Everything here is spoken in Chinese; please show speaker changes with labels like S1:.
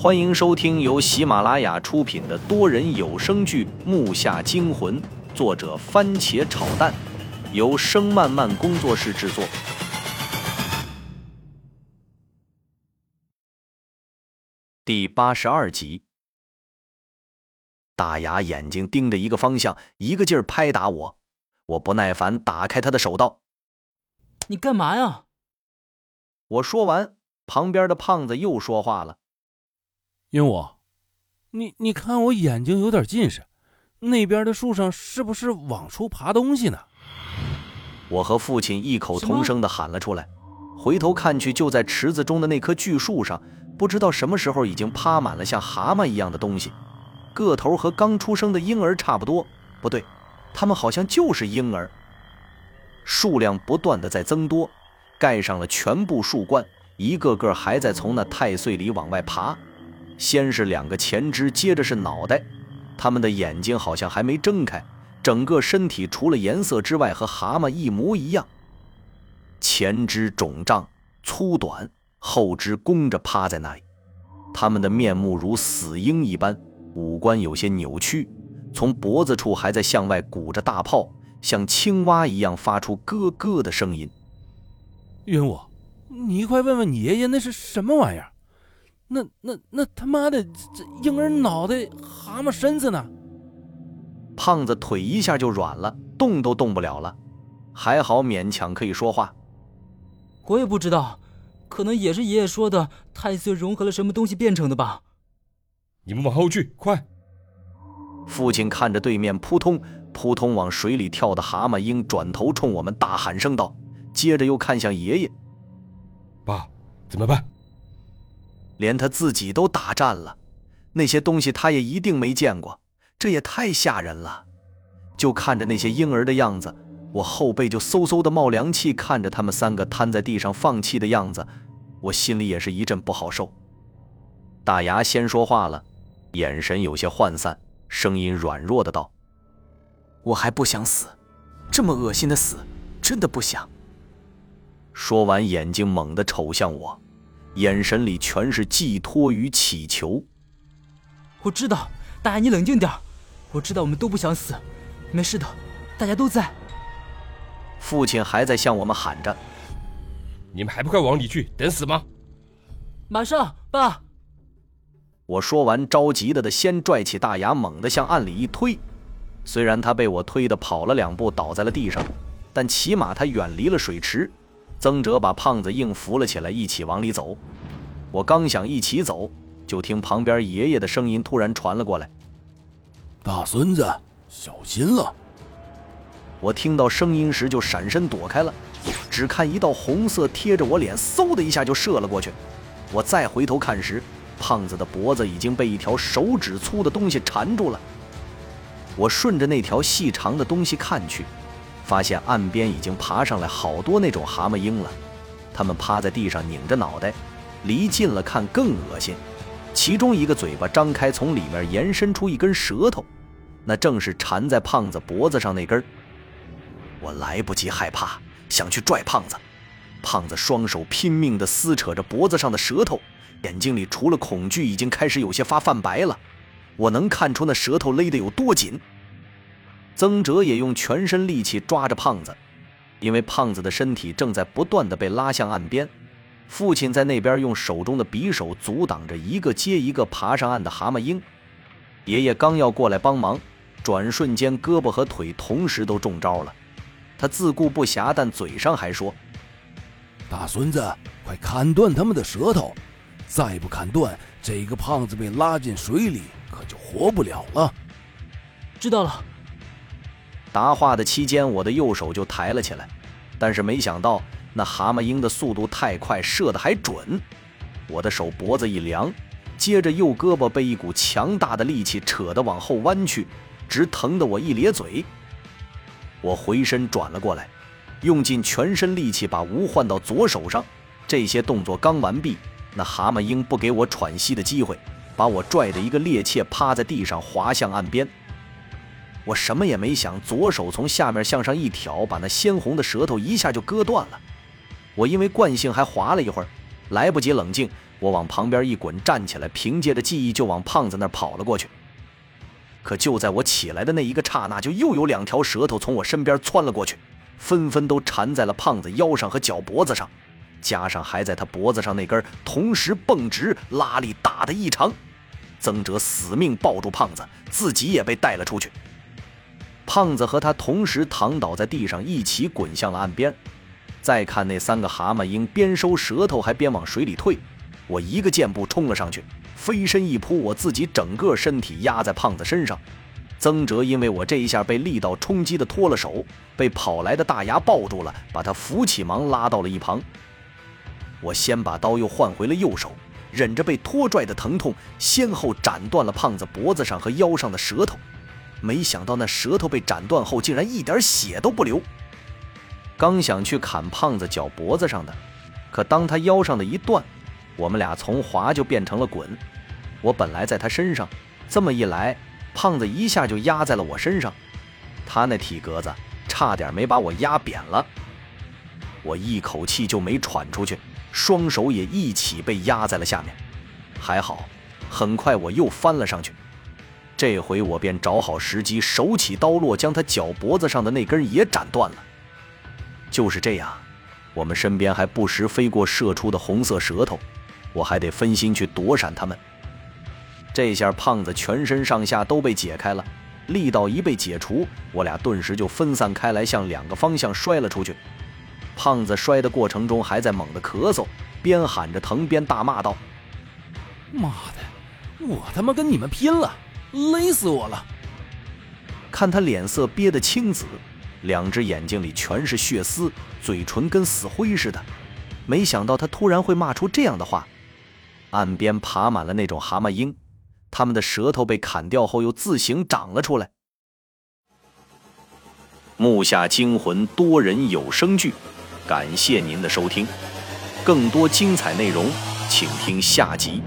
S1: 欢迎收听由喜马拉雅出品的多人有声剧《木下惊魂》，作者番茄炒蛋，由声漫漫工作室制作。第八十二集，大牙眼睛盯着一个方向，一个劲儿拍打我。我不耐烦，打开他的手道：“
S2: 你干嘛呀？”
S1: 我说完，旁边的胖子又说话了。
S3: 鹦鹉，你你看我眼睛有点近视，那边的树上是不是往出爬东西呢？
S1: 我和父亲异口同声的喊了出来，回头看去，就在池子中的那棵巨树上，不知道什么时候已经趴满了像蛤蟆一样的东西，个头和刚出生的婴儿差不多，不对，他们好像就是婴儿。数量不断的在增多，盖上了全部树冠，一个个还在从那太岁里往外爬。先是两个前肢，接着是脑袋，他们的眼睛好像还没睁开，整个身体除了颜色之外和蛤蟆一模一样。前肢肿胀粗短，后肢弓着趴在那里，他们的面目如死婴一般，五官有些扭曲，从脖子处还在向外鼓着大泡，像青蛙一样发出咯咯的声音。
S3: 云武，你快问问你爷爷那是什么玩意儿？那那那他妈的，这婴儿脑袋，蛤蟆身子呢？
S1: 胖子腿一下就软了，动都动不了了，还好勉强可以说话。
S2: 我也不知道，可能也是爷爷说的太岁融合了什么东西变成的吧。
S4: 你们往后去，快！
S1: 父亲看着对面扑通扑通往水里跳的蛤蟆鹰，转头冲我们大喊声道，接着又看向爷爷：“
S4: 爸，怎么办？”
S1: 连他自己都打颤了，那些东西他也一定没见过，这也太吓人了。就看着那些婴儿的样子，我后背就嗖嗖的冒凉气。看着他们三个瘫在地上放弃的样子，我心里也是一阵不好受。大牙先说话了，眼神有些涣散，声音软弱的道：“
S5: 我还不想死，这么恶心的死，真的不想。”
S1: 说完，眼睛猛地瞅向我。眼神里全是寄托与祈求。
S2: 我知道，大爷你冷静点我知道我们都不想死，没事的，大家都在。
S1: 父亲还在向我们喊着：“
S4: 你们还不快往里去，等死吗？”
S2: 马上，爸。
S1: 我说完，着急的的先拽起大牙，猛地向岸里一推。虽然他被我推的跑了两步，倒在了地上，但起码他远离了水池。曾哲把胖子硬扶了起来，一起往里走。我刚想一起走，就听旁边爷爷的声音突然传了过来：“
S6: 大孙子，小心了！”
S1: 我听到声音时就闪身躲开了，只看一道红色贴着我脸，嗖的一下就射了过去。我再回头看时，胖子的脖子已经被一条手指粗的东西缠住了。我顺着那条细长的东西看去。发现岸边已经爬上来好多那种蛤蟆鹰了，它们趴在地上拧着脑袋，离近了看更恶心。其中一个嘴巴张开，从里面延伸出一根舌头，那正是缠在胖子脖子上那根。我来不及害怕，想去拽胖子，胖子双手拼命地撕扯着脖子上的舌头，眼睛里除了恐惧，已经开始有些发泛白了。我能看出那舌头勒得有多紧。曾哲也用全身力气抓着胖子，因为胖子的身体正在不断的被拉向岸边。父亲在那边用手中的匕首阻挡着一个接一个爬上岸的蛤蟆鹰。爷爷刚要过来帮忙，转瞬间胳膊和腿同时都中招了。他自顾不暇，但嘴上还说：“
S6: 大孙子，快砍断他们的舌头！再不砍断，这个胖子被拉进水里，可就活不了了。”
S2: 知道了。
S1: 答话的期间，我的右手就抬了起来，但是没想到那蛤蟆鹰的速度太快，射得还准。我的手脖子一凉，接着右胳膊被一股强大的力气扯得往后弯去，直疼得我一咧嘴。我回身转了过来，用尽全身力气把吴换到左手上。这些动作刚完毕，那蛤蟆鹰不给我喘息的机会，把我拽得一个趔趄，趴在地上滑向岸边。我什么也没想，左手从下面向上一挑，把那鲜红的舌头一下就割断了。我因为惯性还滑了一会儿，来不及冷静，我往旁边一滚，站起来，凭借着记忆就往胖子那儿跑了过去。可就在我起来的那一个刹那，就又有两条舌头从我身边窜了过去，纷纷都缠在了胖子腰上和脚脖子上，加上还在他脖子上那根同时蹦直，拉力大的异常。曾哲死命抱住胖子，自己也被带了出去。胖子和他同时躺倒在地上，一起滚向了岸边。再看那三个蛤蟆鹰，边收舌头还边往水里退。我一个箭步冲了上去，飞身一扑，我自己整个身体压在胖子身上。曾哲因为我这一下被力道冲击的脱了手，被跑来的大牙抱住了，把他扶起，忙拉到了一旁。我先把刀又换回了右手，忍着被拖拽的疼痛，先后斩断了胖子脖子上和腰上的舌头。没想到那舌头被斩断后，竟然一点血都不流。刚想去砍胖子脚脖子上的，可当他腰上的一断。我们俩从滑就变成了滚，我本来在他身上，这么一来，胖子一下就压在了我身上，他那体格子差点没把我压扁了，我一口气就没喘出去，双手也一起被压在了下面，还好，很快我又翻了上去，这回我便找好时机，手起刀落，将他脚脖子上的那根也斩断了，就是这样，我们身边还不时飞过射出的红色舌头。我还得分心去躲闪他们。这下胖子全身上下都被解开了，力道一被解除，我俩顿时就分散开来，向两个方向摔了出去。胖子摔的过程中还在猛地咳嗽，边喊着疼边大骂道：“
S3: 妈的，我他妈跟你们拼了，勒死我了！”
S1: 看他脸色憋得青紫，两只眼睛里全是血丝，嘴唇跟死灰似的。没想到他突然会骂出这样的话。岸边爬满了那种蛤蟆鹰，它们的舌头被砍掉后又自行长了出来。木下惊魂多人有声剧，感谢您的收听，更多精彩内容，请听下集。